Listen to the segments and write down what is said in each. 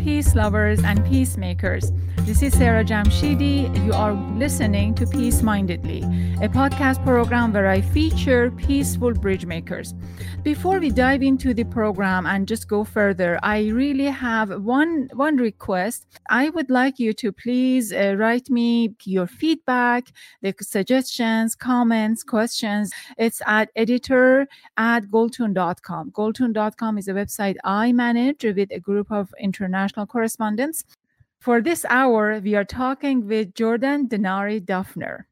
peace lovers and peacemakers. This is Sarah Jamshidi. You are listening to Peace Mindedly, a podcast program where I feature peaceful bridge makers. Before we dive into the program and just go further, I really have one one request. I would like you to please uh, write me your feedback, the suggestions, comments, questions. It's at editor at goldtune.com. Goldtune.com is a website I manage with a group of international correspondents. For this hour, we are talking with Jordan Denari Duffner.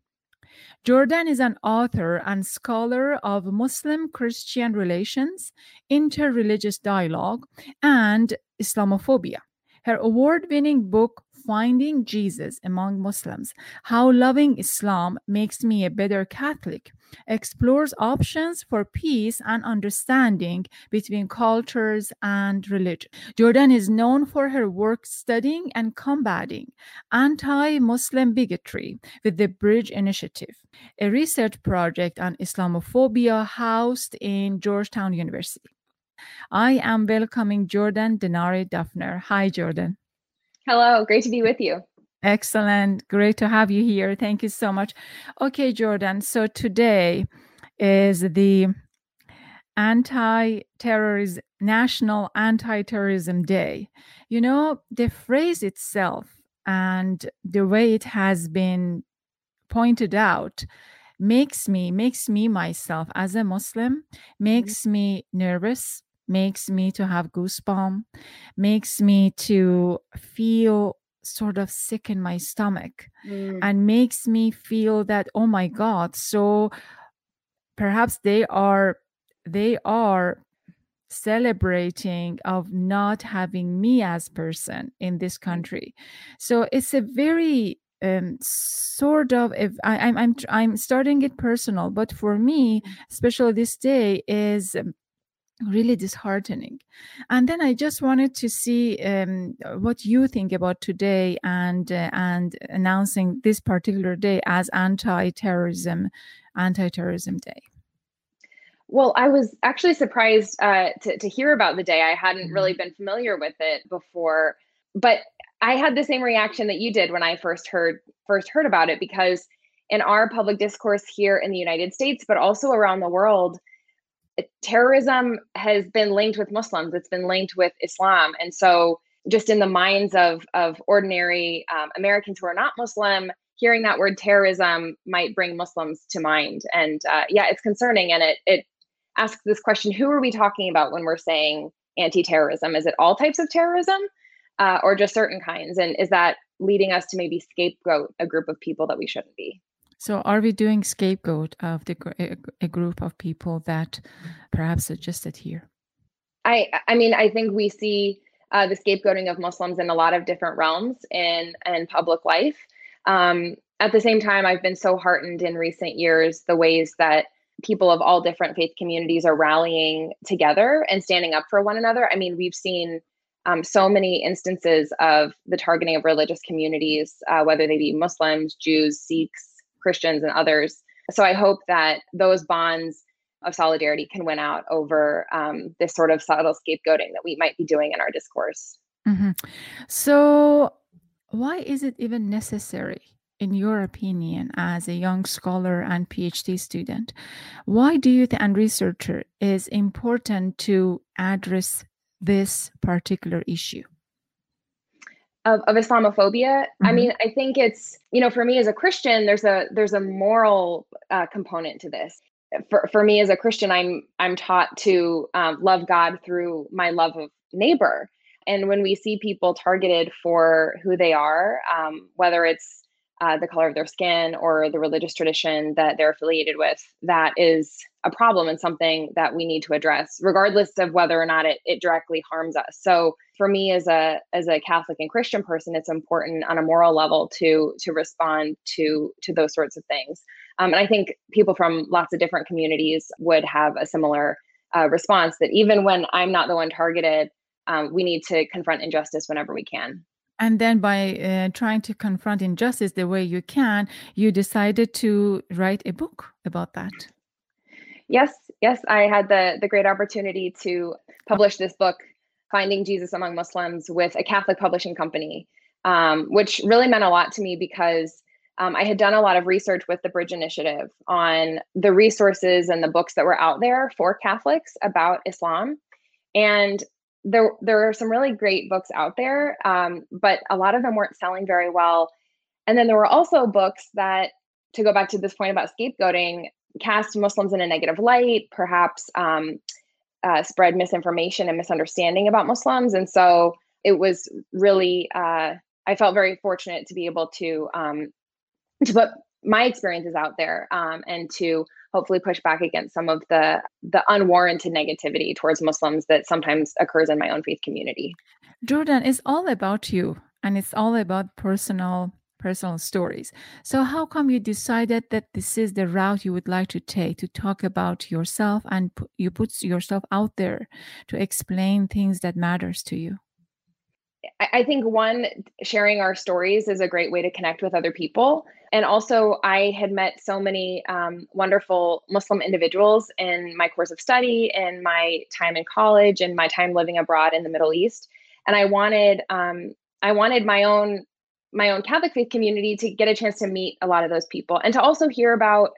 Jordan is an author and scholar of Muslim Christian relations, interreligious dialogue, and Islamophobia. Her award winning book, Finding Jesus Among Muslims How Loving Islam Makes Me a Better Catholic, explores options for peace and understanding between cultures and religion. Jordan is known for her work studying and combating anti Muslim bigotry with the Bridge Initiative, a research project on Islamophobia housed in Georgetown University. I am welcoming Jordan Denari Duffner. Hi, Jordan. Hello, great to be with you. Excellent. Great to have you here. Thank you so much. Okay, Jordan. So today is the anti terrorism National Anti Terrorism Day. You know, the phrase itself and the way it has been pointed out makes me makes me myself as a muslim makes mm-hmm. me nervous makes me to have goosebumps, makes me to feel sort of sick in my stomach, mm. and makes me feel that oh my god, so perhaps they are they are celebrating of not having me as person in this mm. country so it's a very um, sort of if I, I'm I'm I'm starting it personal, but for me, mm. especially this day is um, really disheartening. And then i just wanted to see um, what you think about today and uh, and announcing this particular day as anti-terrorism anti-terrorism day. Well i was actually surprised uh, to, to hear about the day. I hadn't really mm-hmm. been familiar with it before but i had the same reaction that you did when i first heard first heard about it because in our public discourse here in the united states but also around the world terrorism has been linked with Muslims. It's been linked with Islam, and so just in the minds of of ordinary um, Americans who are not Muslim, hearing that word terrorism might bring Muslims to mind. And uh, yeah, it's concerning, and it it asks this question: Who are we talking about when we're saying anti-terrorism? Is it all types of terrorism, uh, or just certain kinds? And is that leading us to maybe scapegoat a group of people that we shouldn't be? So, are we doing scapegoat of the a group of people that perhaps suggested here? I I mean, I think we see uh, the scapegoating of Muslims in a lot of different realms in in public life. Um, at the same time, I've been so heartened in recent years the ways that people of all different faith communities are rallying together and standing up for one another. I mean, we've seen um, so many instances of the targeting of religious communities, uh, whether they be Muslims, Jews, Sikhs, Christians and others. So I hope that those bonds of solidarity can win out over um, this sort of subtle scapegoating that we might be doing in our discourse. Mm-hmm. So, why is it even necessary, in your opinion, as a young scholar and PhD student? Why do you th- and researcher is important to address this particular issue? Of, of Islamophobia. Mm-hmm. I mean, I think it's you know, for me as a Christian, there's a there's a moral uh, component to this. For for me as a Christian, I'm I'm taught to um, love God through my love of neighbor. And when we see people targeted for who they are, um, whether it's uh, the color of their skin or the religious tradition that they're affiliated with, that is a problem and something that we need to address, regardless of whether or not it, it directly harms us. So for me as a as a Catholic and Christian person, it's important on a moral level to to respond to to those sorts of things. Um, and I think people from lots of different communities would have a similar uh, response that even when I'm not the one targeted, um, we need to confront injustice whenever we can. And then by uh, trying to confront injustice the way you can, you decided to write a book about that. Yes, yes, I had the the great opportunity to publish this book Finding Jesus Among Muslims with a Catholic publishing company, um, which really meant a lot to me because um, I had done a lot of research with the Bridge Initiative on the resources and the books that were out there for Catholics about Islam. And there, there are some really great books out there, um, but a lot of them weren't selling very well. And then there were also books that, to go back to this point about scapegoating, cast Muslims in a negative light, perhaps um, uh, spread misinformation and misunderstanding about Muslims. And so it was really, uh, I felt very fortunate to be able to um, to put my experiences out there um, and to hopefully push back against some of the the unwarranted negativity towards Muslims that sometimes occurs in my own faith community. Jordan, it's all about you and it's all about personal personal stories. So how come you decided that this is the route you would like to take to talk about yourself and you put yourself out there to explain things that matters to you? I think one, sharing our stories is a great way to connect with other people. And also, I had met so many um, wonderful Muslim individuals in my course of study, in my time in college, and my time living abroad in the Middle East. And I wanted, um, I wanted my own, my own Catholic faith community to get a chance to meet a lot of those people, and to also hear about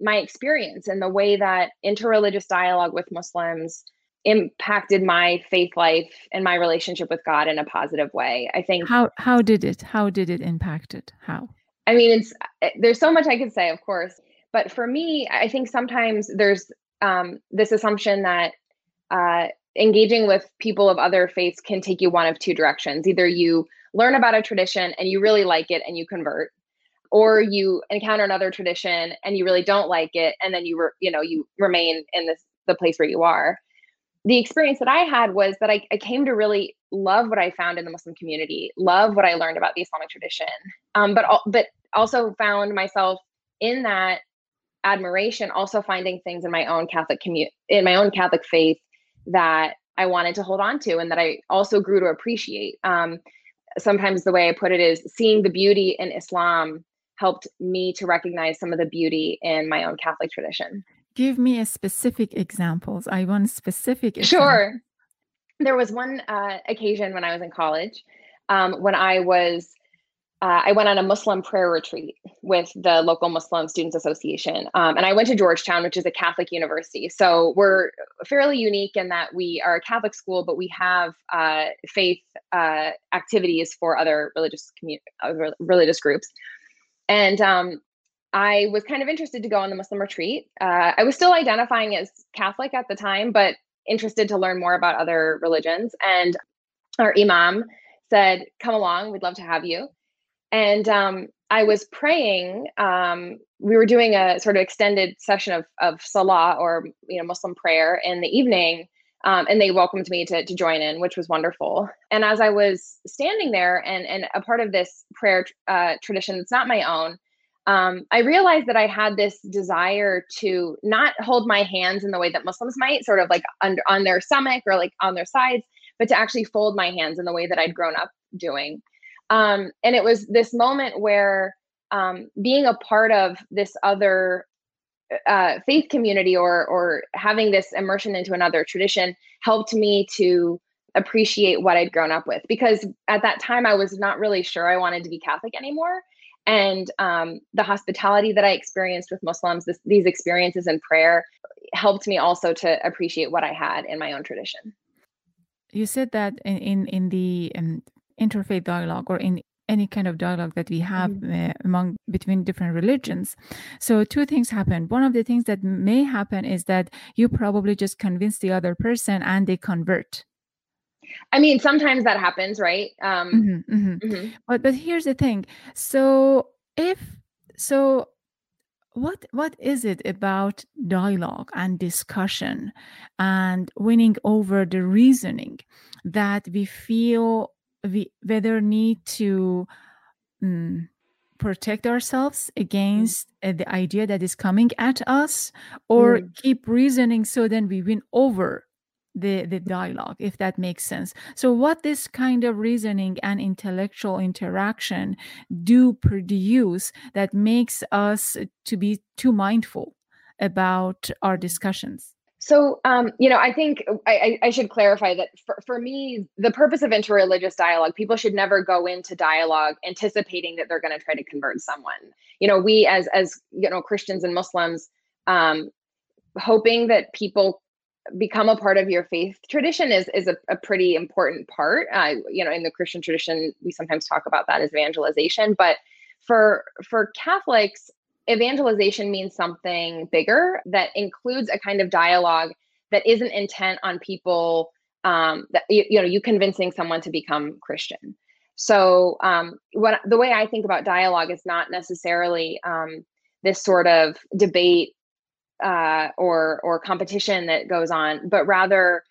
my experience and the way that interreligious dialogue with Muslims impacted my faith life and my relationship with God in a positive way. I think How how did it? How did it impact it? How? I mean, it's eh, there's so much I could say, of course, but for me, I think sometimes there's um, this assumption that uh, engaging with people of other faiths can take you one of two directions. Either you learn about a tradition and you really like it and you convert, or you encounter another tradition and you really don't like it and then you re- you know you remain in this the place where you are the experience that I had was that I, I, came to really love what I found in the Muslim community, love what I learned about the Islamic tradition, um, but but also found myself in that admiration, also finding things in my own Catholic community, in my own Catholic faith that I wanted to hold on to, and that I also grew to appreciate. Um, sometimes the way I put it is seeing the beauty in Islam helped me to recognize some of the beauty in my own Catholic tradition give me a specific examples. I want specific. Examples. Sure. There was one uh, occasion when I was in college um, when I was. Uh, I went on a Muslim prayer retreat with the local Muslim Students Association. Um, and I went to Georgetown, which is a Catholic university. So we're fairly unique in that we are a Catholic school, but we have uh, faith uh, activities for other religious commu- religious groups. And um, I was kind of interested to go on the Muslim retreat. Uh, I was still identifying as Catholic at the time, but interested to learn more about other religions. And our imam said, Come along, we'd love to have you. And um, I was praying. Um, we were doing a sort of extended session of, of Salah or you know Muslim prayer in the evening. Um, and they welcomed me to, to join in, which was wonderful. And as I was standing there and, and a part of this prayer uh, tradition, that's not my own, um, I realized that I had this desire to not hold my hands in the way that Muslims might, sort of like under on their stomach or like on their sides, but to actually fold my hands in the way that I'd grown up doing. Um, and it was this moment where um, being a part of this other uh, faith community or or having this immersion into another tradition helped me to appreciate what I'd grown up with because at that time I was not really sure I wanted to be Catholic anymore and um, the hospitality that I experienced with Muslims, this, these experiences in prayer, helped me also to appreciate what I had in my own tradition. You said that in in, in the um, interfaith dialogue or in any kind of dialogue that we have mm-hmm. uh, among between different religions so two things happen one of the things that may happen is that you probably just convince the other person and they convert I mean, sometimes that happens, right? Um, mm-hmm, mm-hmm. Mm-hmm. But but here's the thing. So if so, what what is it about dialogue and discussion and winning over the reasoning that we feel we whether need to um, protect ourselves mm. against uh, the idea that is coming at us or mm. keep reasoning so then we win over the the dialogue if that makes sense so what this kind of reasoning and intellectual interaction do produce that makes us to be too mindful about our discussions So, um, you know, I think I, I, should clarify that for, for me, the purpose of interreligious dialogue, people should never go into dialogue anticipating that they're going to try to convert someone. You know, we as as you know Christians and Muslims, um, hoping that people become a part of your faith tradition is is a, a pretty important part. Uh, you know, in the Christian tradition, we sometimes talk about that as evangelization, but for for Catholics, evangelization means something bigger that includes a kind of dialogue that isn't intent on people um, that you, you know you convincing someone to become christian so um, what the way i think about dialogue is not necessarily um, this sort of debate uh, or or competition that goes on but rather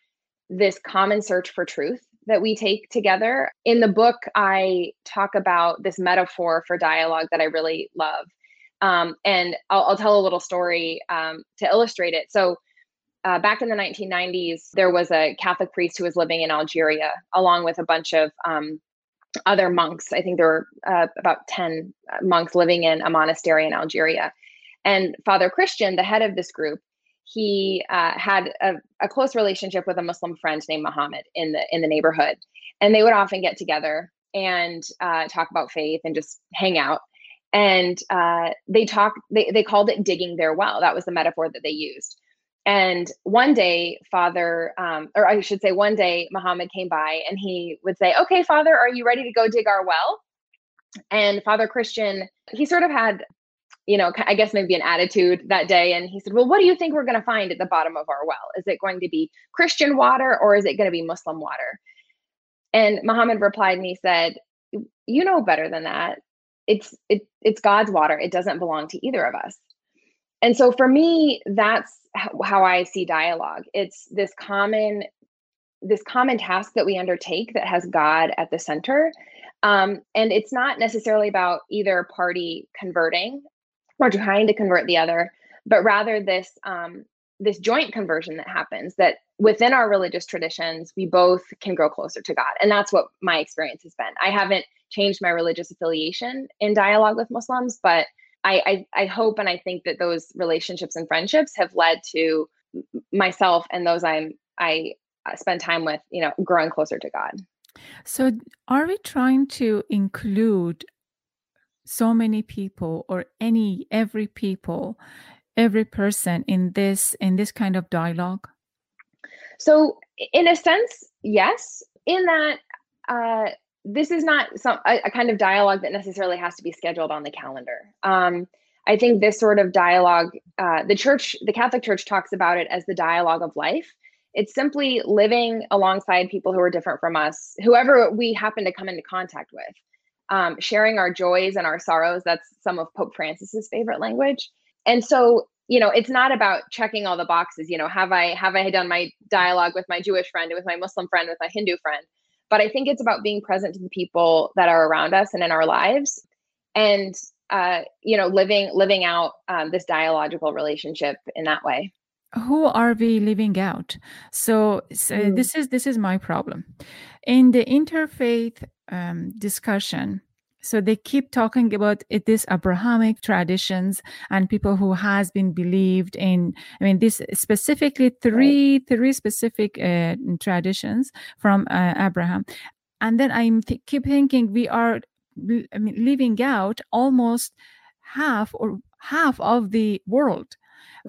this common search for truth that we take together in the book i talk about this metaphor for dialogue that i really love um, and I'll, I'll, tell a little story um, to illustrate it. So, uh, back in the 1990s, there was a Catholic priest who was living in Algeria, along with a bunch of um, other monks. I think there were uh, about 10 uh, monks living in a monastery in Algeria. And Father Christian, the head of this group, he uh, had a, a, close relationship with a Muslim friend named Muhammad in the in the neighborhood, and they would often get together and uh, talk about faith and just hang out. And uh, they talked they, they called it digging their well. That was the metaphor that they used. And one day father um, or i should say one day muhammad came by and he would say okay father are you ready to go dig our well? And father christian he sort of had you know i guess maybe an attitude that day and he said well what do you think we're going to find at the bottom of our well? Is it going to be christian water or is it going to be muslim water? And muhammad replied and he said you know better than that. It's it, it's god's water. It doesn't belong to either of us. And so for me that's how i see dialogue. It's this common this common task that we undertake that has god at the center. Um, and it's not necessarily about either party converting or trying to convert the other but rather this um, this joint conversion that happens that within our religious traditions we both can grow closer to god. And that's what my experience has been. I haven't changed my religious affiliation in dialogue with muslims but I, I, I hope and i think that those relationships and friendships have led to myself and those i'm i uh, spend time with you know growing closer to god. So are we trying to include so many people or any every people every person in this in this kind of dialogue? So in a sense yes in that uh, this is not some a, a, kind of dialogue that necessarily has to be scheduled on the calendar. Um, i think this sort of dialogue uh, the church the catholic church talks about it as the dialogue of life. It's simply living alongside people who are different from us whoever we happen to come into contact with um, sharing our joys and our sorrows. That's some of pope francis's favorite language. And so you know it's not about checking all the boxes you know have i have i done my dialogue with my jewish friend with my muslim friend with my hindu friend? But i think it's about being present to the people that are around us and in our lives and uh, you know living living out um, this dialogical relationship in that way. Who are we living out? So, so mm. this is this is my problem. In the interfaith um, discussion. So they keep talking about it, this abrahamic traditions and people who has been believed in i mean this specifically three right. three specific uh, traditions from uh, abraham. And then i th- keep thinking we are I mean, leaving out almost half or half of the world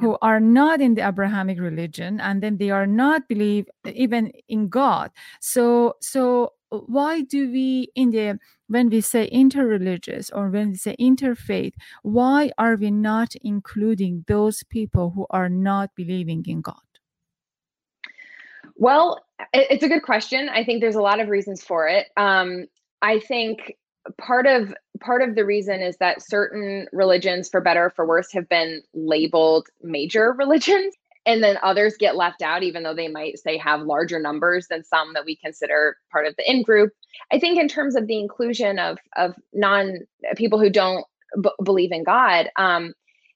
who are not in the abrahamic religion and then they are not believe even in god. So so why do we in the when we say interreligious or when we say interfaith why are we not including those people who are not believing in god? Well it's a good question. I think there's a lot of reasons for it. Um, i think part of part of the reason is that certain religions for better or for worse have been labeled major religions and then others get left out even though they might say have larger numbers than some that we consider part of the in group i think in terms of the inclusion of of non people who don't b- believe in god um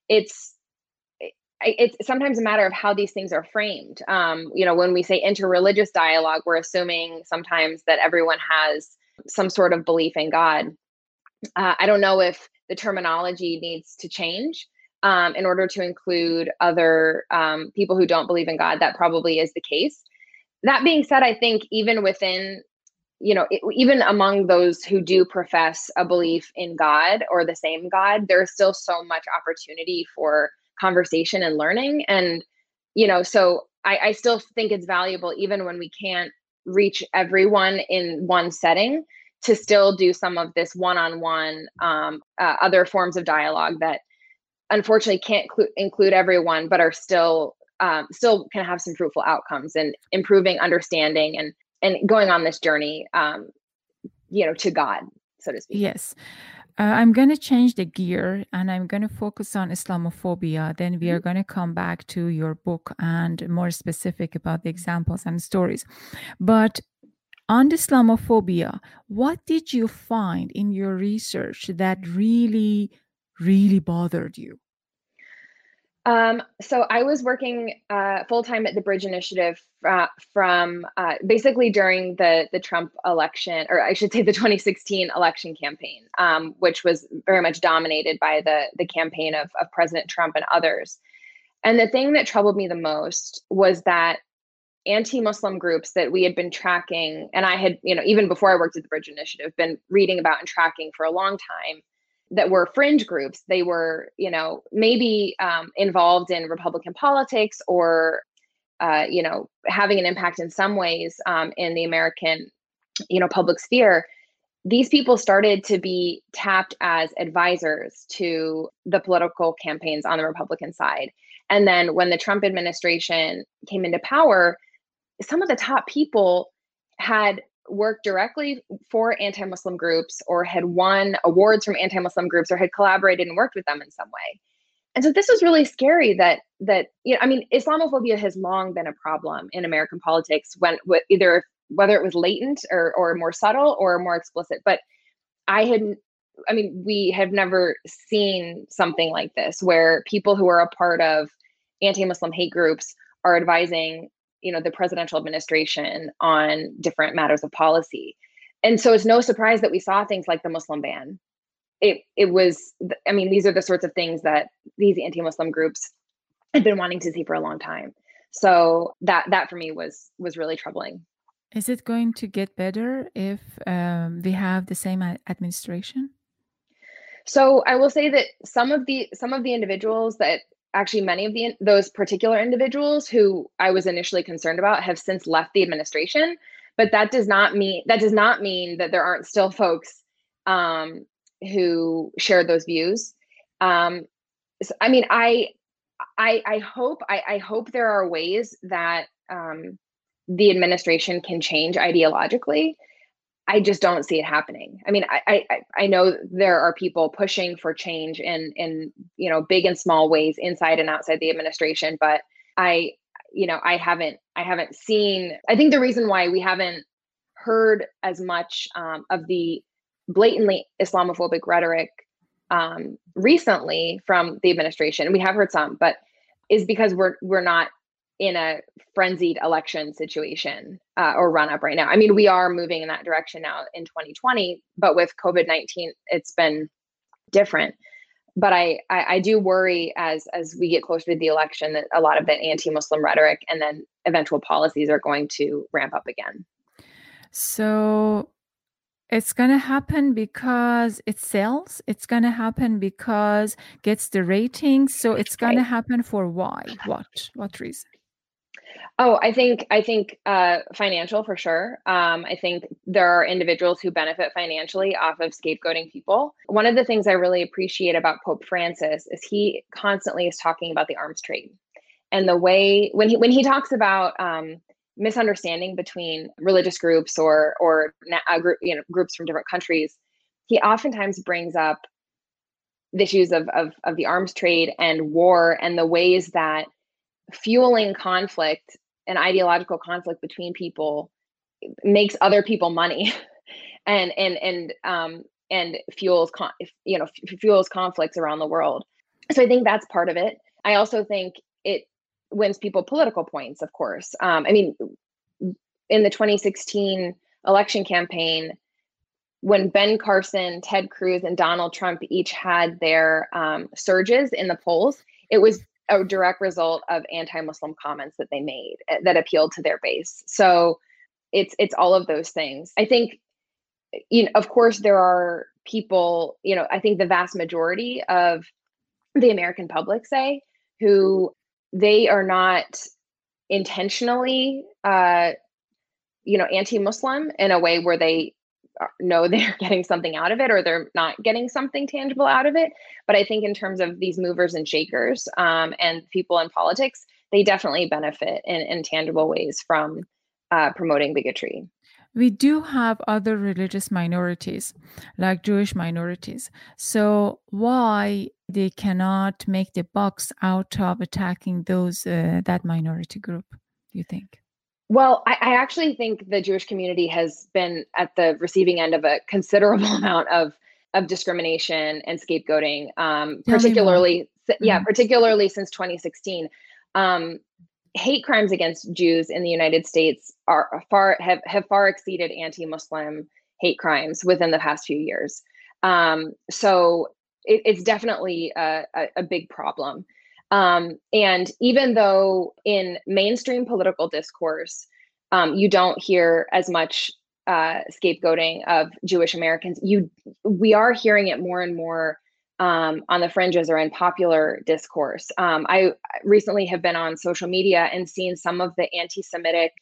it's it's sometimes a matter of how these things are framed. Um you know when we say interreligious dialogue we're assuming sometimes that everyone has some sort of belief in god. Uh, i don't know if the terminology needs to change um, in order to include other um, people who don't believe in God. That probably is the case. That being said, I think even within you know, it, even among those who do profess a belief in God or the same God, there's still so much opportunity for conversation and learning. And, you know, so I, I still think it's valuable, even when we can't reach everyone in one setting, to still do some of this one on one, other forms of dialogue that unfortunately can't cl- include everyone, but are still. Um, still can have some fruitful outcomes and improving understanding and and going on this journey um you know to god so to speak Yes. Uh, I'm going to change the gear and I'm going to focus on Islamophobia. Then we are going to come back to your book and more specific about the examples and stories. But on Islamophobia, what did you find in your research that really, really bothered you? Um, so I was working uh, full time at the Bridge Initiative uh, from uh, basically during the the Trump election, or I should say the 2016 election campaign, um, which was very much dominated by the the campaign of of President Trump and others. And the thing that troubled me the most was that anti-Muslim groups that we had been tracking, and I had, you know, even before I worked at the Bridge Initiative, been reading about and tracking for a long time that were fringe groups. They were, you know, maybe um, involved in Republican politics or, uh, you know, having an impact in some ways um, in the American, you know, public sphere. These people started to be tapped as advisors to the political campaigns on the Republican side. And then when the Trump administration came into power, some of the top people had worked directly for anti-Muslim groups or had won awards from anti-Muslim groups or had collaborated and worked with them in some way. And so this was really scary that that you know I mean Islamophobia has long been a problem in American politics when either whether it was latent or or more subtle or more explicit but I hadn't I mean we have never seen something like this where people who are a part of anti-Muslim hate groups are advising you know the presidential administration on different matters of policy. And so it's no surprise that we saw things like the muslim ban. It it was i mean these are the sorts of things that these anti-muslim groups had been wanting to see for a long time. So that that for me was was really troubling. Is it going to get better if um, we have the same administration? So i will say that some of the some of the individuals that actually many of the those particular individuals who I was initially concerned about have since left the administration. But that does not mean that does not mean that there aren't still folks um, who share those views. Um, so, I mean, I I I hope I, I hope there are ways that um, the administration can change ideologically. I just don't see it happening. I mean, I, I I know there are people pushing for change in in you know big and small ways inside and outside the administration, but I you know I haven't I haven't seen. I think the reason why we haven't heard as much um, of the blatantly Islamophobic rhetoric um, recently from the administration, we have heard some, but is because we're we're not in a frenzied election situation uh, or run up right now. I mean, we are moving in that direction now in 2020, but with COVID 19, it's been different. But I, I, I do worry as as we get closer to the election that a lot of the anti-Muslim rhetoric and then eventual policies are going to ramp up again. So it's going to happen because it sells. It's going to happen because gets the ratings. So it's going right. to happen for why? What? What reason? Oh, I think I think uh, financial for sure. Um, I think there are individuals who benefit financially off of scapegoating people. One of the things I really appreciate about Pope Francis is he constantly is talking about the arms trade, and the way when he when he talks about um, misunderstanding between religious groups or or uh, group, you know groups from different countries, he oftentimes brings up issues of, of of the arms trade and war and the ways that fueling conflict and ideological conflict between people makes other people money and and and um and fuels con- you know f- fuels conflicts around the world. So i think that's part of it. I also think it wins people political points of course. Um i mean in the 2016 election campaign when Ben Carson, Ted Cruz, and Donald Trump each had their um, surges in the polls, it was a direct result of anti-Muslim comments that they made eh, that appealed to their base. So it's it's all of those things. I think, you know, of course, there are people. You know, I think the vast majority of the American public say who they are not intentionally, uh, you know, anti-Muslim in a way where they know they're getting something out of it or they're not getting something tangible out of it. But I think in terms of these movers and shakers um, and people in politics, they definitely benefit in, in tangible ways from uh, promoting bigotry. We do have other religious minorities, like Jewish minorities. So why they cannot make the bucks out of attacking those uh, that minority group? Do you think? Well, I, I, actually think the Jewish community has been at the receiving end of a considerable amount of of discrimination and scapegoating, um, particularly yeah, mm-hmm. particularly since 2016. Um, hate crimes against Jews in the United States are far have, have far exceeded anti-Muslim hate crimes within the past few years. Um, so it, it's definitely a, a, a big problem. Um, and even though in mainstream political discourse, um, you don't hear as much uh, scapegoating of Jewish Americans, you we are hearing it more and more um, on the fringes or in popular discourse. Um, I recently have been on social media and seen some of the anti-Semitic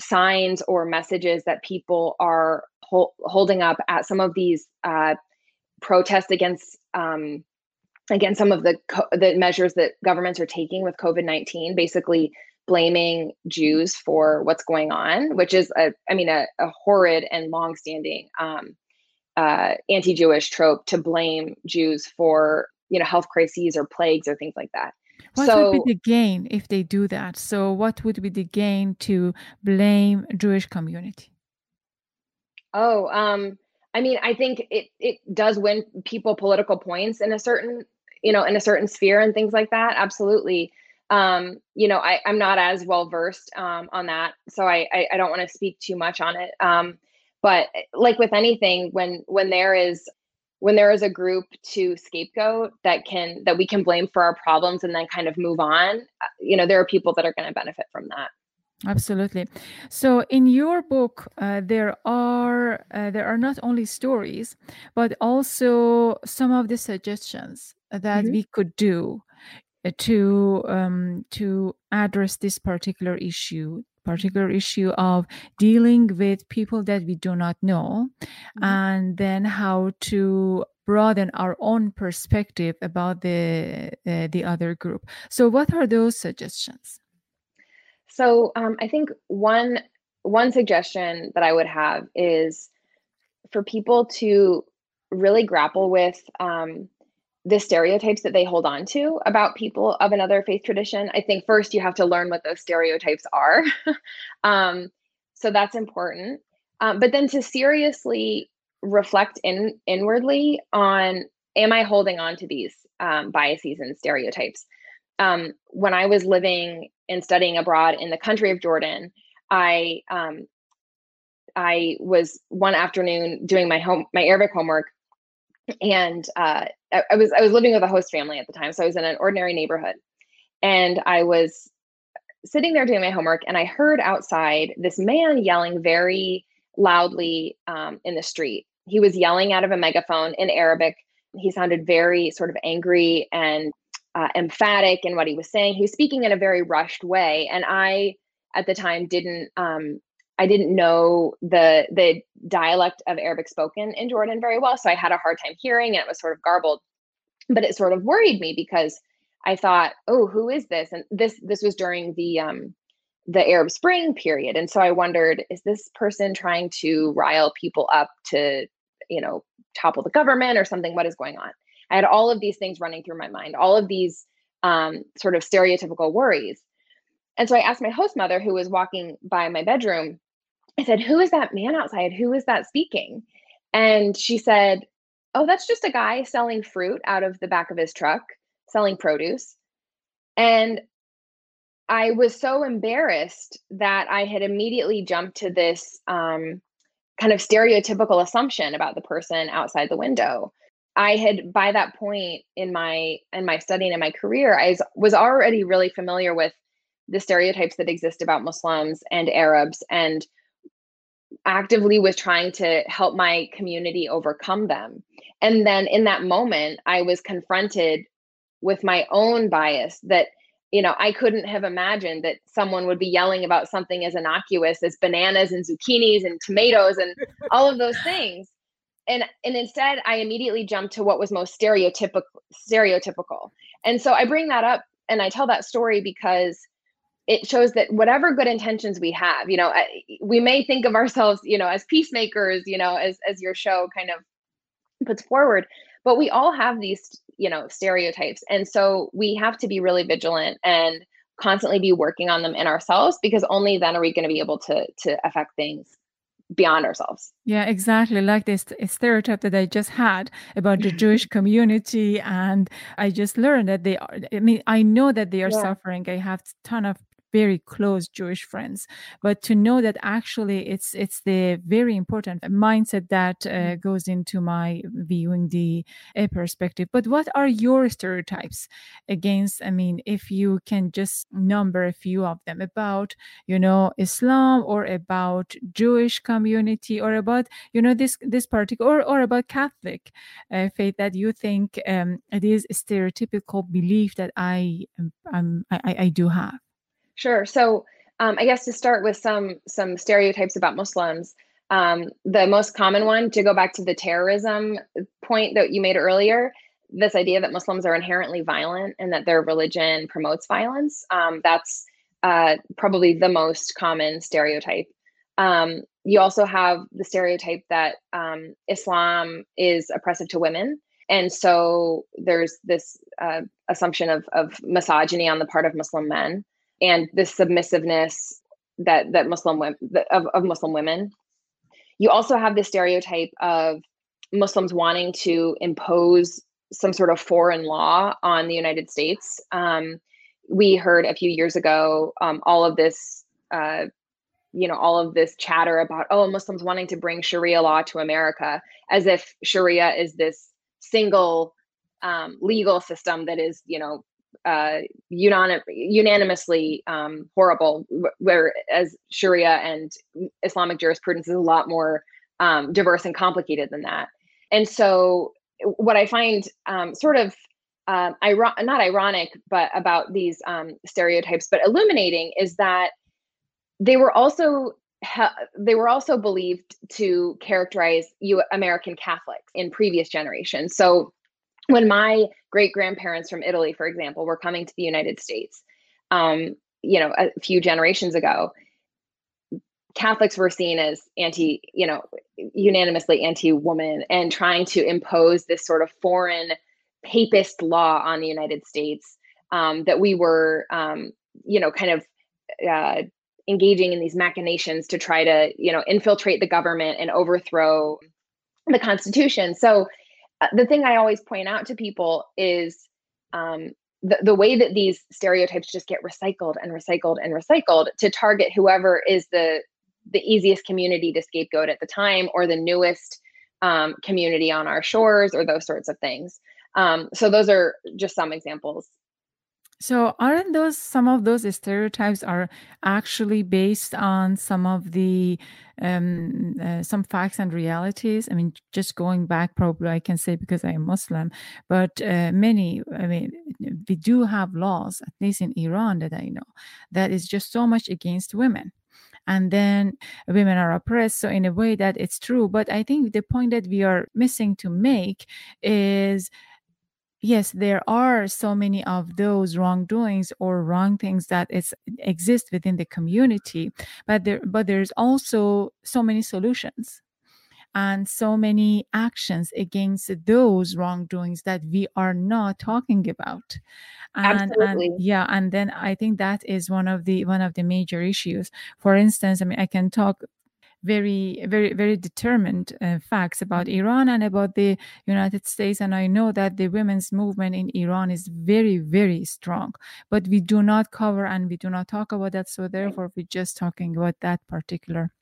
signs or messages that people are hol- holding up at some of these uh, protests against um, again some of the co- the measures that governments are taking with covid-19 basically blaming jews for what's going on which is a i mean a, a horrid and long-standing um, uh, anti-jewish trope to blame jews for you know health crises or plagues or things like that. What so, would be the gain if they do that? So what would be the gain to blame jewish community? Oh um I mean, I think it it does win people political points in a certain you know in a certain sphere and things like that absolutely. Um you know i i'm not as well versed um on that so i i, I don't want to speak too much on it. Um but like with anything when when there is when there is a group to scapegoat that can that we can blame for our problems and then kind of move on uh, you know there are people that are going to benefit from that absolutely so in your book uh, there are uh, there are not only stories but also some of the suggestions that mm-hmm. we could do uh, to um, to address this particular issue particular issue of dealing with people that we do not know mm-hmm. and then how to broaden our own perspective about the uh, the other group so what are those suggestions so um, i think one one suggestion that i would have is for people to really grapple with um, the stereotypes that they hold on to about people of another faith tradition. I think first you have to learn what those stereotypes are. Um, so that's important. Um, but then to seriously reflect in inwardly on am i holding on to these um, biases and stereotypes? Um, when i was living and studying abroad in the country of jordan i um, i was one afternoon doing my home my arabic homework and uh, I, I was I was living with a host family at the time, so I was in an ordinary neighborhood, and I was sitting there doing my homework, and I heard outside this man yelling very loudly um, in the street. He was yelling out of a megaphone in Arabic. He sounded very sort of angry and uh, emphatic in what he was saying. He was speaking in a very rushed way, and I at the time didn't um, I didn't know the the dialect of Arabic spoken in Jordan very well, so I had a hard time hearing, and it was sort of garbled. But it sort of worried me because I thought, "Oh, who is this?" And this this was during the um, the Arab Spring period, and so I wondered, is this person trying to rile people up to, you know, topple the government or something? What is going on? I had all of these things running through my mind, all of these um, sort of stereotypical worries. And so I asked my host mother, who was walking by my bedroom, I said, Who is that man outside? Who is that speaking? And she said, Oh, that's just a guy selling fruit out of the back of his truck, selling produce. And I was so embarrassed that I had immediately jumped to this um, kind of stereotypical assumption about the person outside the window. I had by that point in my in my studying and my career, I was already really familiar with the stereotypes that exist about Muslims and Arabs and actively was trying to help my community overcome them. And then in that moment, I was confronted with my own bias that you know i couldn't have imagined that someone would be yelling about something as innocuous as bananas and zucchinis and tomatoes and all of those things and and instead i immediately jumped to what was most stereotypical stereotypical. And so i bring that up and i tell that story because it shows that whatever good intentions we have you know we may think of ourselves you know as peacemakers you know as as your show kind of puts forward but we all have these you know stereotypes. And so we have to be really vigilant and constantly be working on them in ourselves because only then are we going to be able to to affect things beyond ourselves. Yeah, exactly. Like this stereotype that I just had about the Jewish community. And I just learned that they are, I mean, I know that they are yeah. suffering. I have a ton of very close Jewish friends. But to know that actually it's it's the very important mindset that uh, mm-hmm. goes into my viewing the uh, perspective. But what are your stereotypes against? I mean, if you can just number a few of them about you know Islam or about Jewish community or about you know this this particular or, or about Catholic uh, faith that you think um, it is a stereotypical belief that I um, I, I do have. Sure. So um, I guess to start with some some stereotypes about Muslims, um, the most common one to go back to the terrorism point that you made earlier, this idea that Muslims are inherently violent and that their religion promotes violence. Um, that's uh, probably the most common stereotype. Um, you also have the stereotype that um, Islam is oppressive to women. And so there's this uh, assumption of, of misogyny on the part of Muslim men and the submissiveness that that Muslim women of, of Muslim women. You also have the stereotype of Muslims wanting to impose some sort of foreign law on the United States. Um, we heard a few years ago um, all of this, uh, you know, all of this chatter about oh Muslims wanting to bring Sharia law to America, as if Sharia is this single um, legal system that is, you know, uh, unanim- unanimously um, horrible, whereas Sharia and Islamic jurisprudence is a lot more um, diverse and complicated than that. And so, what I find um, sort of uh, iron- not ironic, but about these um, stereotypes, but illuminating is that they were also they were also believed to characterize you American Catholics in previous generations. So when my great grandparents from Italy, for example, were coming to the United States, um, you know, a few generations ago, Catholics were seen as anti, you know, unanimously anti woman and trying to impose this sort of foreign papist law on the United States um, that we were, um, you know, kind of uh, engaging in these machinations to try to, you know, infiltrate the government and overthrow the Constitution. So, the thing I always point out to people is um, the, the way that these stereotypes just get recycled and recycled and recycled to target whoever is the the easiest community to scapegoat at the time or the newest um, community on our shores or those sorts of things. Um, so those are just some examples so aren't those some of those stereotypes are actually based on some of the um, uh, some facts and realities? I mean, just going back, probably I can say because I am Muslim, but uh, many. I mean, we do have laws, at least in Iran, that I know, that is just so much against women and then women are oppressed so in a way that it's true but i think the point that we are missing to make is yes there are so many of those wrongdoings or wrong things that is, exist within the community but there but there's also so many solutions and so many actions against those wrongdoings that we are not talking about and, Absolutely. and yeah and then i think that is one of the one of the major issues for instance i mean i can talk very very very determined uh, facts about iran and about the united states. And i know that the women's movement in iran is very very strong. But we do not cover and we do not talk about that. So therefore we're just talking about that particular.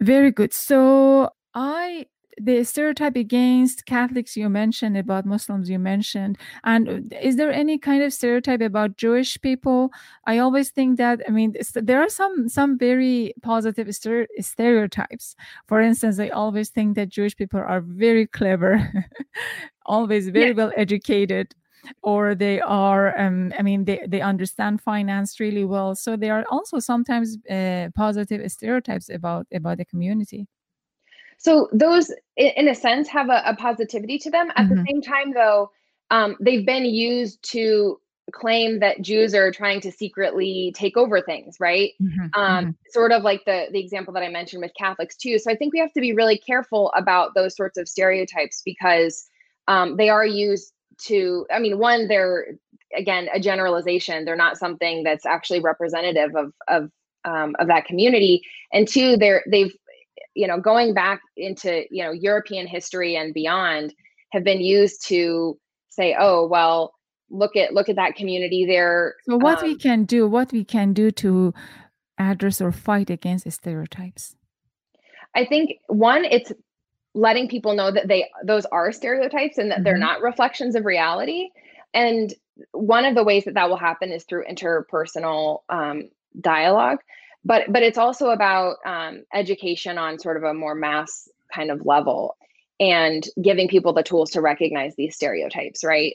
Very good. So I the stereotype against Catholics you mentioned, about Muslims you mentioned, and is there any kind of stereotype about Jewish people? I always think that I mean there are some some very positive stereotypes. For instance, I always think that Jewish people are very clever, always very well educated, or they are um, i mean they, they understand finance really well so there are also sometimes uh, positive stereotypes about about the community so those in a sense have a, a positivity to them at mm-hmm. the same time though um, they've been used to claim that jews are trying to secretly take over things right mm-hmm. Um, mm-hmm. sort of like the the example that i mentioned with catholics too so i think we have to be really careful about those sorts of stereotypes because um, they are used to i mean one they're again a generalization they're not something that's actually representative of of um, of that community and two they're they've you know going back into you know european history and beyond have been used to say oh well look at look at that community there. So what um, we can do what we can do to address or fight against stereotypes? I think one it's letting people know that they those are stereotypes and that mm-hmm. they're not reflections of reality. And one of the ways that that will happen is through interpersonal um, dialogue but but it's also about um, education on sort of a more mass kind of level and giving people the tools to recognize these stereotypes right?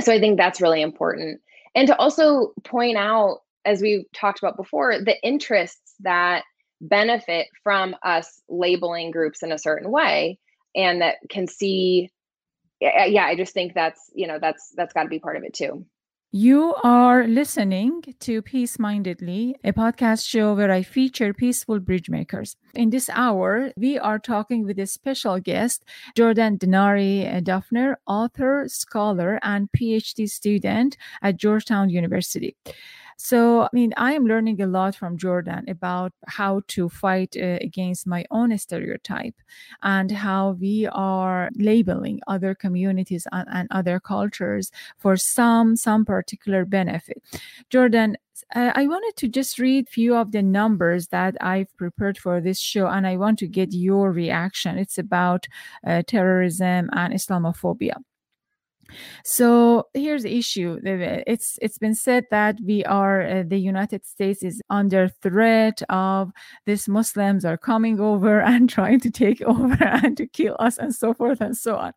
So i think that's really important. And to also point out as we talked about before the interests that benefit from us labeling groups in a certain way and that can see yeah i just think that's you know that's that's got to be part of it too you are listening to Peace Mindedly, a podcast show where I feature peaceful bridge makers. In this hour, we are talking with a special guest, Jordan Denari Duffner, author, scholar, and PhD student at Georgetown University. So, I mean, I am learning a lot from Jordan about how to fight uh, against my own stereotype and how we are labeling other communities and, and other cultures for some some particular benefit. Jordan, I wanted to just read few of the numbers that I've prepared for this show, and I want to get your reaction. It's about uh, terrorism and Islamophobia. So here's the issue. It's it's been said that we are uh, the United States is under threat of these Muslims are coming over and trying to take over and to kill us and so forth and so on.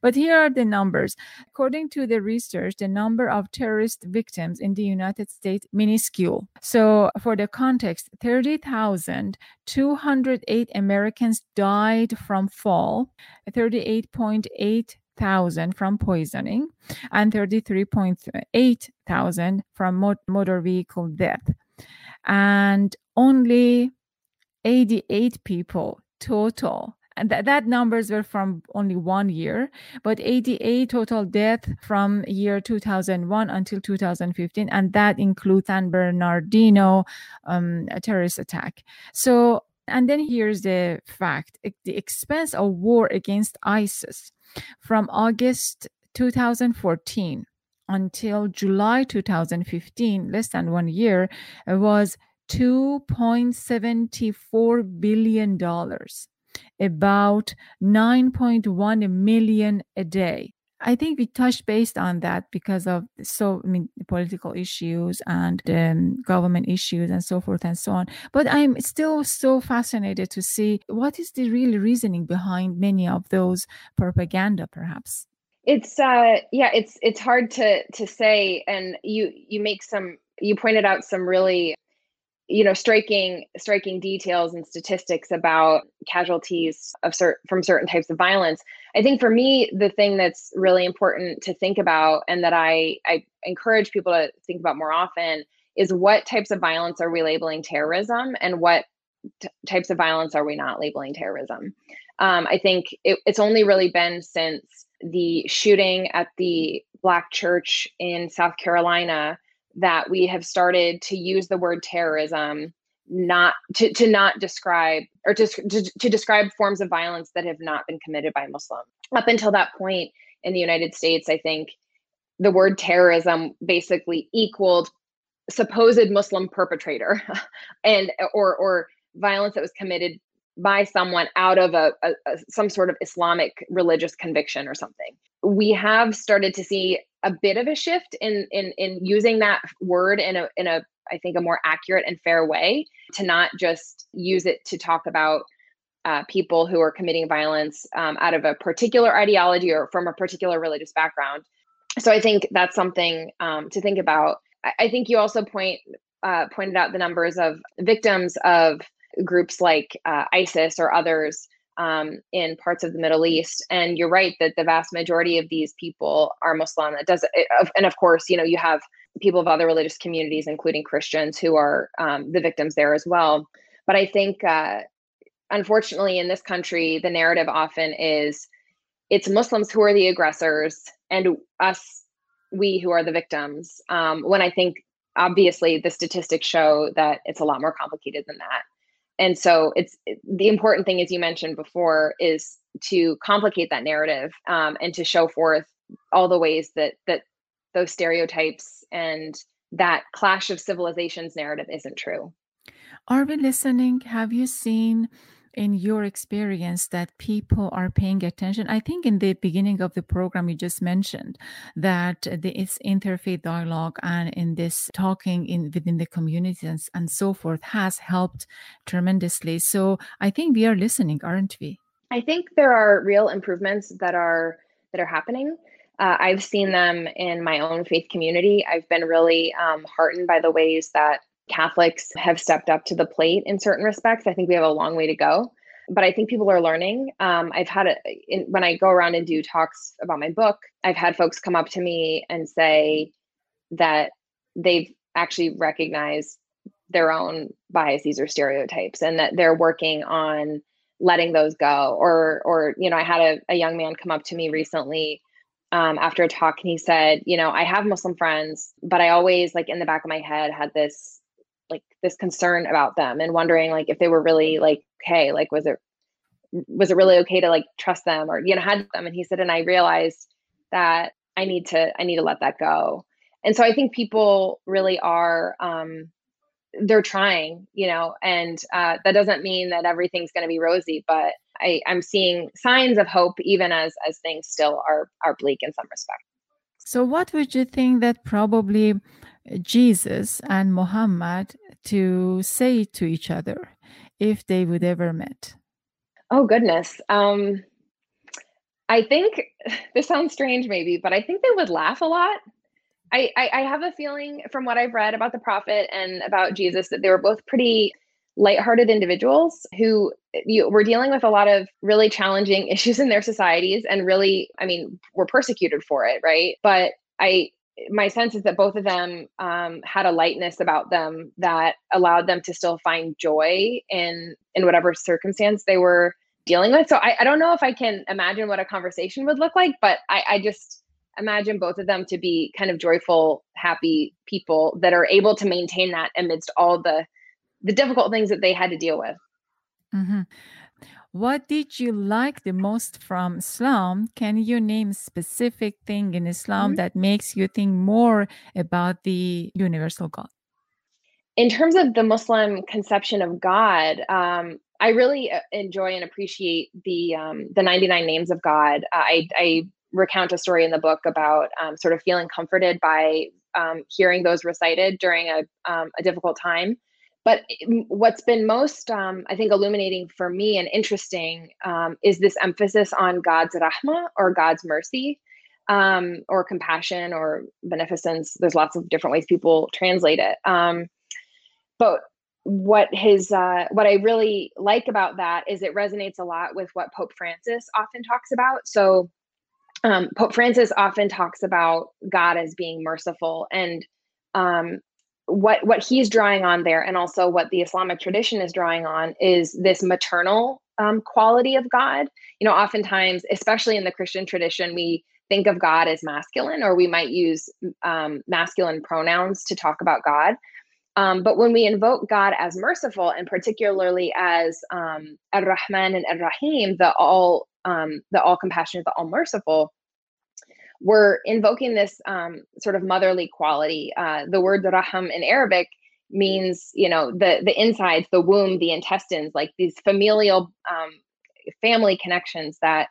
But here are the numbers. According to the research, the number of terrorist victims in the United States minuscule. So for the context, 30,208 Americans died from fall. 38.8 thousand from poisoning and 33.8 thousand from motor vehicle death. And only 88 people total and th- that numbers were from only one year but 88 total death from year 2001 until 2015 and that includes san bernardino um, terrorist attack. So and then here's the fact the expense of war against isis from August 2014 until July 2015, less than one year, was $2.74 billion, about 9.1 million a day. I think we touched based on that because of so I mean political issues and um, government issues and so forth and so on. But I'm still so fascinated to see what is the real reasoning behind many of those propaganda, perhaps. It's uh yeah, it's it's hard to to say, and you you make some you pointed out some really you know striking striking details and statistics about casualties of cert- from certain types of violence. I think for me the thing that's really important to think about and that i i encourage people to think about more often is what types of violence are we labeling terrorism and what t- types of violence are we not labeling terrorism? Um, i think it, it's only really been since the shooting at the black church in south carolina that we have started to use the word terrorism not to, to not describe or to, to, to describe forms of violence that have not been committed by Muslims. Up until that point in the United States, I think the word terrorism basically equaled supposed Muslim perpetrator and or or violence that was committed by someone out of a, a, a, some sort of Islamic religious conviction or something. We have started to see a bit of a shift in in in using that word in a in a I think a more accurate and fair way to not just use it to talk about uh, people who are committing violence um, out of a particular ideology or from a particular religious background. So I think that's something um, to think about. I, I, think you also point uh, pointed out the numbers of victims of groups like uh, ISIS or others um, in parts of the Middle East. And you're right that the vast majority of these people are Muslim. It does, and of course, you know, you have people of other religious communities, including Christians, who are um, the victims there as well. But I think, uh, unfortunately, in this country, the narrative often is it's Muslims who are the aggressors and us, we who are the victims. Um, when I think, obviously, the statistics show that it's a lot more complicated than that and so it's the important thing as you mentioned before is to complicate that narrative um, and to show forth all the ways that that those stereotypes and that clash of civilizations narrative isn't true. Are we listening have you seen in your experience that people are paying attention? I think in the beginning of the program you just mentioned that the, it's interfaith dialogue and in this talking in within the communities and, and so forth has helped tremendously. So i think we are listening aren't we? I think there are real improvements that are that are happening. Uh, I've seen them in my own faith community. I've been really um, heartened by the ways that Catholics have stepped up to the plate in certain respects. I think we have a long way to go, but I think people are learning. Um, I've had it when I go around and do talks about my book, I've had folks come up to me and say that they've actually recognized their own biases or stereotypes and that they're working on letting those go or or you know i had a, a young man come up to me recently um, after a talk and he said you know i have muslim friends but i always like in the back of my head had this like this concern about them and wondering like if they were really like okay like was it was it really okay to like trust them or you know had them? And he said and i realized that i need to i need to let that go. And so i think people really are um they're trying you know and uh, that doesn't mean that everything's going to be rosy but I, i'm seeing signs of hope even as as things still are are bleak in some respect. So what would you think that probably jesus and muhammad to say to each other if they would ever met? Oh goodness. Um I think this sounds strange maybe, but I think they would laugh a lot. I, I, I have a feeling from what I've read about the prophet and about Jesus that they were both pretty lighthearted individuals who you, were dealing with a lot of really challenging issues in their societies and really, I mean, were persecuted for it, right? But I my sense is that both of them um, had a lightness about them that allowed them to still find joy in in whatever circumstance they were dealing with. So I, I don't know if I can imagine what a conversation would look like, but I, I just imagine both of them to be kind of joyful, happy people that are able to maintain that amidst all the the difficult things that they had to deal with. Mm-hmm. What did you like the most from Islam? Can you name specific thing in Islam mm-hmm. that makes you think more about the universal God? In terms of the Muslim conception of God, um, I really uh, enjoy and appreciate the um, the 99 names of God. Uh, I, I, recount a story in the book about um, sort of feeling comforted by um, hearing those recited during a, um, a difficult time but what's been most um, i think illuminating for me and interesting um, is this emphasis on god's rahma or god's mercy um, or compassion or beneficence. There's lots of different ways people translate it. Um, but what his uh, what i really like about that is it resonates a lot with what pope francis often talks about. So um, pope francis often talks about god as being merciful and um, what what he's drawing on there and also what the islamic tradition is drawing on is this maternal um, quality of god. You know oftentimes especially in the christian tradition we think of god as masculine or we might use um, masculine pronouns to talk about god. Um, but when we invoke god as merciful and particularly as um, ar-rahman and ar-rahim the all um, the all compassionate the all merciful we're invoking this um, sort of motherly quality. Uh, the word raham in Arabic means you know the the insides the womb the intestines like these familial um, family connections that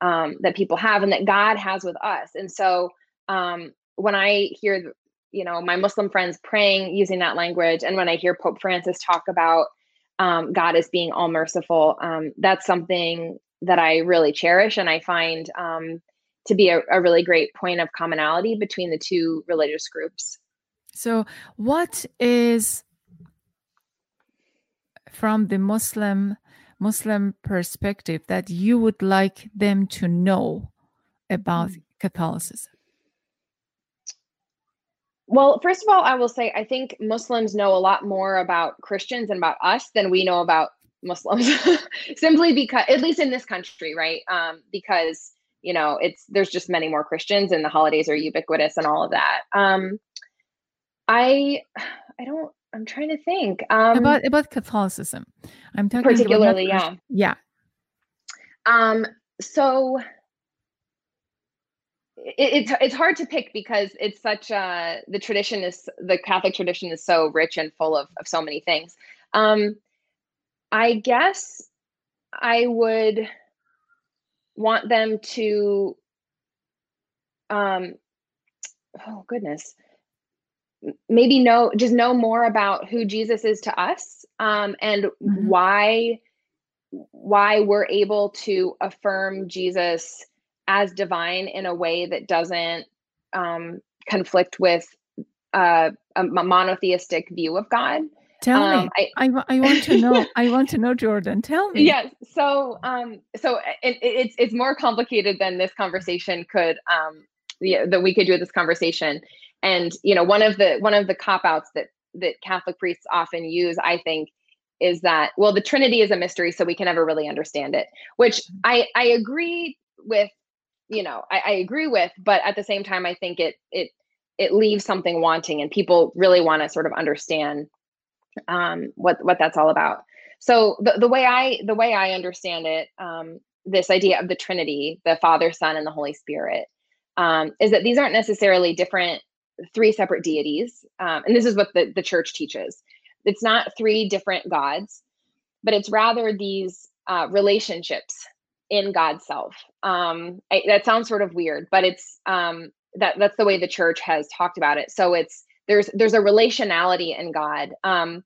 um, that people have and that god has with us and so um, when i hear you know my muslim friends praying using that language and when i hear pope francis talk about um, god as being all merciful um, that's something that i really cherish and i find to be a, a really great point of commonality between the two religious groups so, what is from the Muslim Muslim perspective that you would like them to know about mm. Catholicism? Well, first of all, I will say I think Muslims know a lot more about Christians and about us than we know about Muslims. Simply because, at least in this country, right? Um, because you know, it's there's just many more Christians, and the holidays are ubiquitous and all of that. Um, I I don't I'm trying to think. Um about about Catholicism. I'm talking particularly, yeah. Yeah. Um so it, it's it's hard to pick because it's such a the tradition is the Catholic tradition is so rich and full of of so many things. Um I guess I would want them to um oh goodness maybe know just know more about who Jesus is to us um, and mm-hmm. why why we're able to affirm Jesus as divine in a way that doesn't um, conflict with uh, a, a, monotheistic view of God. Tell um, me. I, I, I want to know. I want to know, Jordan. Tell me. Yes. So um, so it, it's it's more complicated than this conversation could um, yeah, that we could do this conversation and you know one of the one of the cop outs that that catholic priests often use i think is that well the trinity is a mystery so we can never really understand it which i i agree with you know I, I agree with but at the same time i think it it it leaves something wanting and people really want to sort of understand um what what that's all about so the, the way i the way i understand it um this idea of the trinity the father son and the holy spirit um, is that these aren't necessarily different three separate deities. Um, and this is what the, the church teaches. It's not three different gods, but it's rather these uh, relationships in God's self. Um, I, that sounds sort of weird, but it's um, that that's the way the church has talked about it. So it's there's there's a relationality in God. Um,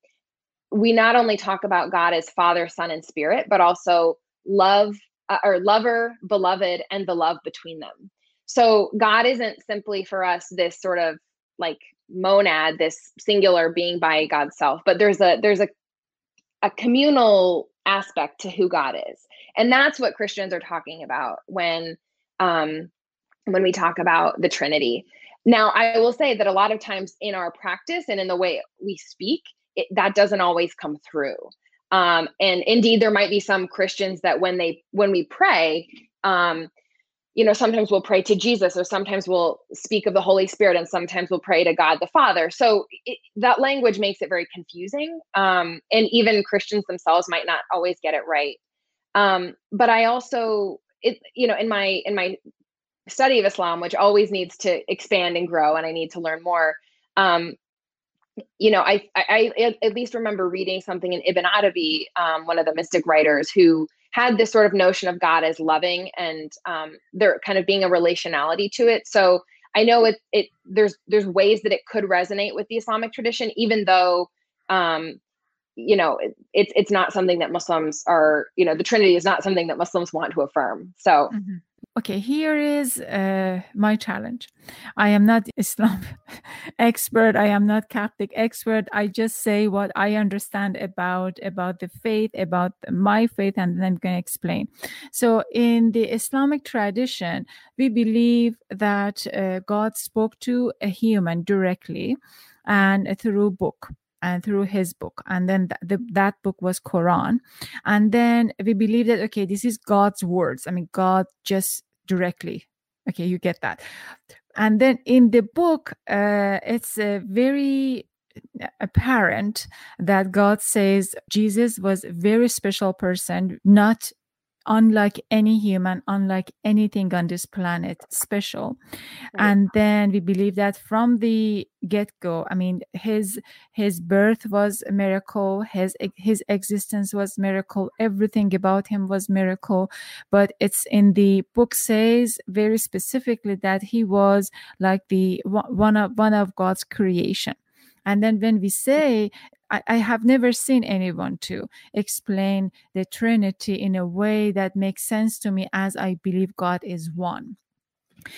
we not only talk about God as Father, Son, and Spirit, but also love uh, or lover, beloved, and the love between them. So God isn't simply for us this sort of like monad, this singular being by God's self, but there's a there's a a communal aspect to who God is. And that's what Christians are talking about when um when we talk about the Trinity. Now, I will say that a lot of times in our practice and in the way we speak, it, that doesn't always come through. Um, and indeed, there might be some Christians that when they when we pray, um, you know, sometimes we'll pray to Jesus, or sometimes we'll speak of the Holy Spirit, and sometimes we'll pray to God the Father. So it, that language makes it very confusing, um, and even Christians themselves might not always get it right. Um, but I also, it, you know, in my in my study of Islam, which always needs to expand and grow, and I need to learn more. Um, you know, I, I, I at least remember reading something in Ibn Arabi, um, one of the mystic writers, who had this sort of notion of God as loving and um, there kind of being a relationality to it. So I know it it there's there's ways that it could resonate with the Islamic tradition, even though um, you know it, it's it's not something that Muslims are you know the Trinity is not something that Muslims want to affirm. So. Mm-hmm okay here is uh, my challenge. I am not islam expert i am not catholic expert. I just say what i understand about about the faith about my faith and then i'm going to explain. So in the islamic tradition we believe that uh, god spoke to a human directly and through book and through his book. And then th- the, that book was quran. And then we believe that okay this is god's words. I mean god just directly. Okay you get that. And then in the book uh, it's a very apparent that god says jesus was a very special person not unlike any human, unlike anything on this planet, special. And then we believe that from the get-go, I mean, his his birth was a miracle, his his existence was miracle, everything about him was miracle. But it's in the book says very specifically that he was like the one of one of God's creation. And then when we say I, I have never seen anyone to explain the Trinity in a way that makes sense to me as I believe God is one.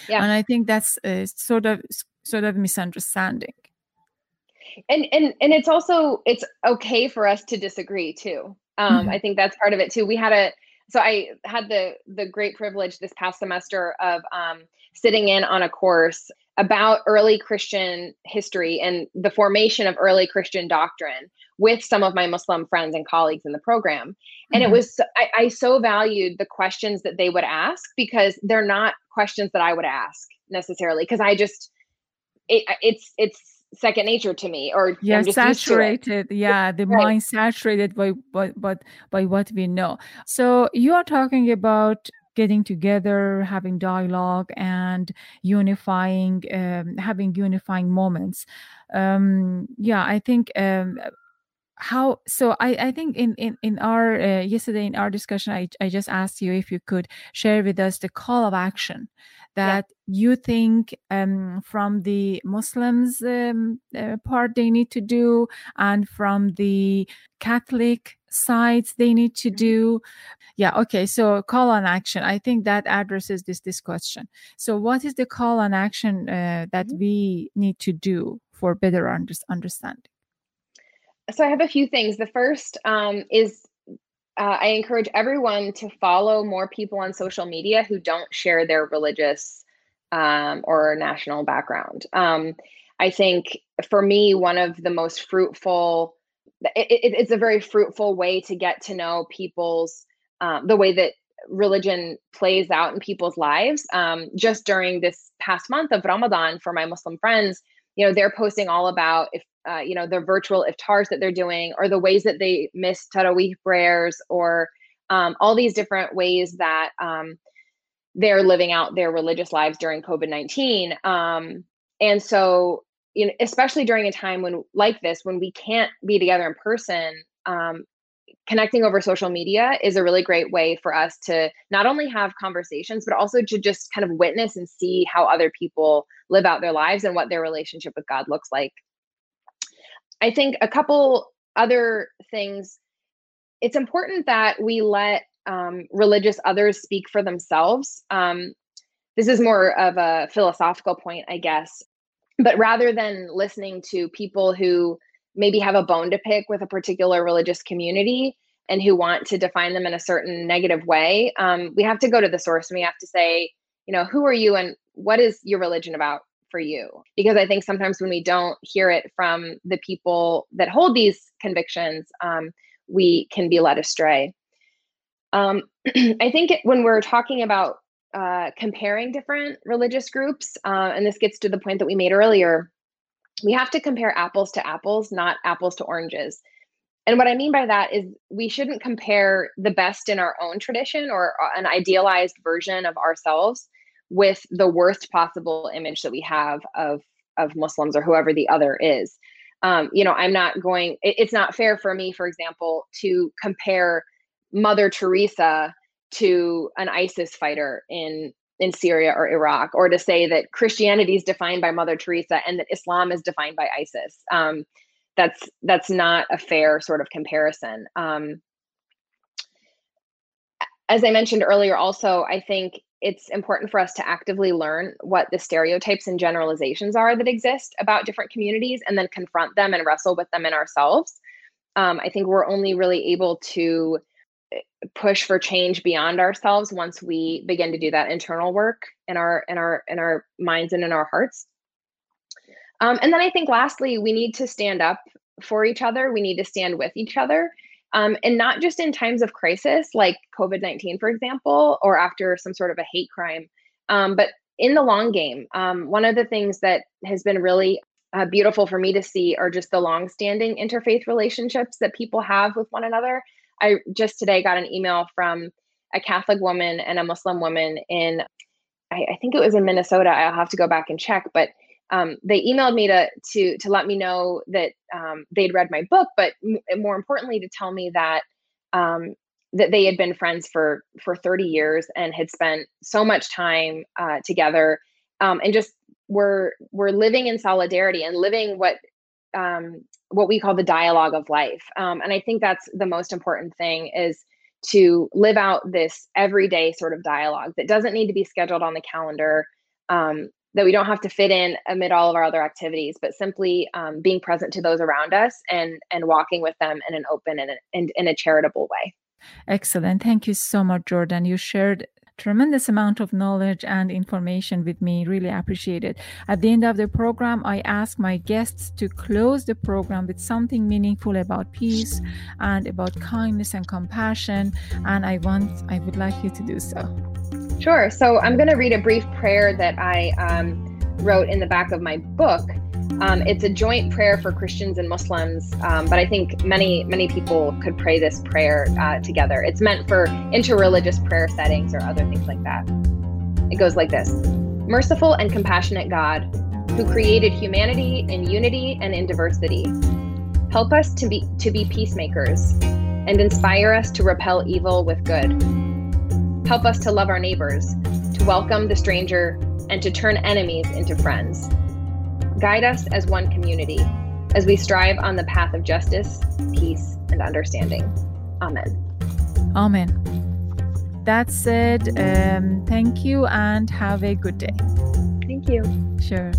Yeah. And I think that's a sort of sort of misunderstanding. And and and it's also it's okay for us to disagree too. Um, mm-hmm. I think that's part of it too. We had a so I had the the great privilege this past semester of um, sitting in on a course about early Christian history and the formation of early Christian doctrine with some of my Muslim friends and colleagues in the program. And mm-hmm. it was, I, I, so valued the questions that they would ask because they're not questions that I would ask necessarily, because I just, it, it's, it's, second nature to me or yeah saturated yeah the right. mind saturated by, by by by what we know so you are talking about getting together, having dialogue, and unifying, um, having unifying moments. Um, yeah, I think um, how so I, I think in in, in our uh, yesterday in our discussion I, I just asked you if you could share with us the call of action that yeah. you think um, from the muslims um, uh, part they need to do and from the catholic sides they need to mm-hmm. do yeah okay so call on action i think that addresses this this question so what is the call on action uh, that mm-hmm. we need to do for better under- understanding so i have a few things the first um, is uh, i encourage everyone to follow more people on social media who don't share their religious um, or national background. Um, i think for me one of the most fruitful it, it, it's a very fruitful way to get to know people's um, the way that religion plays out in people's lives. Um, just during this past month of ramadan for my muslim friends you know they're posting all about if uh, you know the virtual iftars that they're doing or the ways that they miss tarawih prayers or um, all these different ways that um, they're living out their religious lives during covid-19 um, and so you know, especially during a time when like this, when we can't be together in person, um, connecting over social media is a really great way for us to not only have conversations, but also to just kind of witness and see how other people live out their lives and what their relationship with God looks like. I think a couple other things. It's important that we let um, religious others speak for themselves. Um, this is more of a philosophical point, I guess but rather than listening to people who maybe have a bone to pick with a particular religious community and who want to define them in a certain negative way um, we have to go to the source and we have to say you know who are you and what is your religion about for you? Because i think sometimes when we don't hear it from the people that hold these convictions um, we can be led astray. Um, i think when we're talking about uh, comparing different religious groups, uh, and this gets to the point that we made earlier, we have to compare apples to apples, not apples to oranges. And what I mean by that is we shouldn't compare the best in our own tradition or uh, an idealized version of ourselves with the worst possible image that we have of of Muslims or whoever the other is. Um, you know, I'm not going. It, it's not fair for me, for example, to compare Mother Teresa to an ISIS fighter in in Syria or Iraq, or to say that Christianity is defined by Mother Teresa and that Islam is defined by ISIS. Um, that's that's not a fair sort of comparison. Um, as I mentioned earlier, also I think it's important for us to actively learn what the stereotypes and generalizations are that exist about different communities, and then confront them and wrestle with them in ourselves. Um, I think we're only really able to push for change beyond ourselves once we begin to do that internal work in our in our in our minds and in our hearts. Um, and then i think lastly we need to stand up for each other. We need to stand with each other um, and not just in times of crisis like covid-19 for example or after some sort of a hate crime um, but in the long game. Um, one of the things that has been really uh, beautiful for me to see are just the long-standing interfaith relationships that people have with one another I just today got an email from a Catholic woman and a Muslim woman in, I, I think it was in Minnesota. I'll have to go back and check, but um, they emailed me to to to let me know that um, they'd read my book, but m- more importantly, to tell me that um, that they had been friends for for 30 years and had spent so much time uh, together, um, and just were were living in solidarity and living what um, what we call the dialogue of life. Um, and I think that's the most important thing is to live out this everyday sort of dialogue that doesn't need to be scheduled on the calendar um, that we don't have to fit in amid all of our other activities, but simply um, being present to those around us and and walking with them in an open and, and in a charitable way. Excellent. Thank you so much, Jordan. You shared tremendous amount of knowledge and information with me. Really appreciate it. At the end of the program, I ask my guests to close the program with something meaningful about peace and about kindness and compassion. And I want, I would like you to do so. Sure. So I'm going to read a brief prayer that I um, wrote in the back of my book. Um, it's a joint prayer for Christians and Muslims, um, but I think many many people could pray this prayer uh, together. It's meant for interreligious prayer settings or other things like that. It goes like this: Merciful and compassionate God, who created humanity in unity and in diversity, help us to be to be peacemakers, and inspire us to repel evil with good. Help us to love our neighbors, to welcome the stranger, and to turn enemies into friends. Guide us as one community as we strive on the path of justice, peace, and understanding. Amen. Amen. That said, um, thank you and have a good day. Thank you. Sure.